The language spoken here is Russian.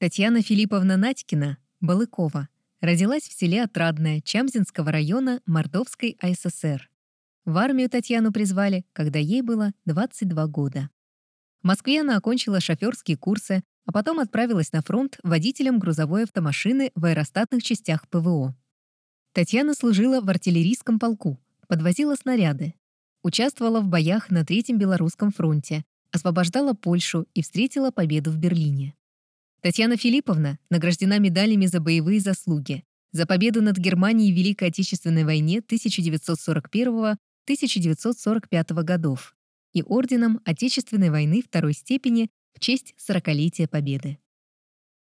Татьяна Филипповна Надькина, Балыкова, родилась в селе Отрадное Чамзинского района Мордовской АССР. В армию Татьяну призвали, когда ей было 22 года. В Москве она окончила шоферские курсы, а потом отправилась на фронт водителем грузовой автомашины в аэростатных частях ПВО. Татьяна служила в артиллерийском полку, подвозила снаряды, участвовала в боях на Третьем Белорусском фронте, освобождала Польшу и встретила победу в Берлине. Татьяна Филипповна награждена медалями за боевые заслуги, за победу над Германией в Великой Отечественной войне 1941-1945 годов и орденом Отечественной войны второй степени в честь 40-летия Победы.